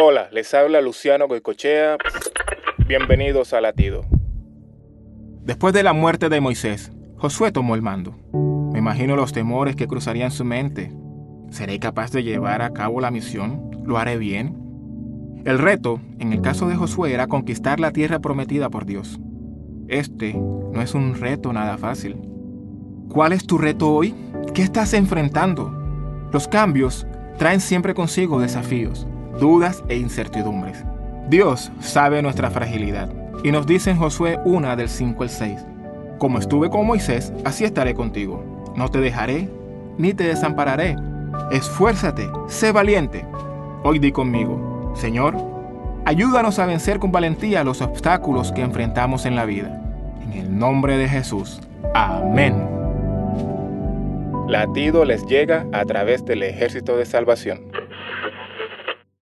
Hola, les habla Luciano Goicochea. Bienvenidos a Latido. Después de la muerte de Moisés, Josué tomó el mando. Me imagino los temores que cruzarían su mente. ¿Seré capaz de llevar a cabo la misión? ¿Lo haré bien? El reto, en el caso de Josué, era conquistar la tierra prometida por Dios. Este no es un reto nada fácil. ¿Cuál es tu reto hoy? ¿Qué estás enfrentando? Los cambios traen siempre consigo desafíos dudas e incertidumbres. Dios sabe nuestra fragilidad y nos dice en Josué 1 del 5 al 6, Como estuve con Moisés, así estaré contigo. No te dejaré ni te desampararé. Esfuérzate, sé valiente. Hoy di conmigo, Señor, ayúdanos a vencer con valentía los obstáculos que enfrentamos en la vida. En el nombre de Jesús. Amén. Latido les llega a través del ejército de salvación.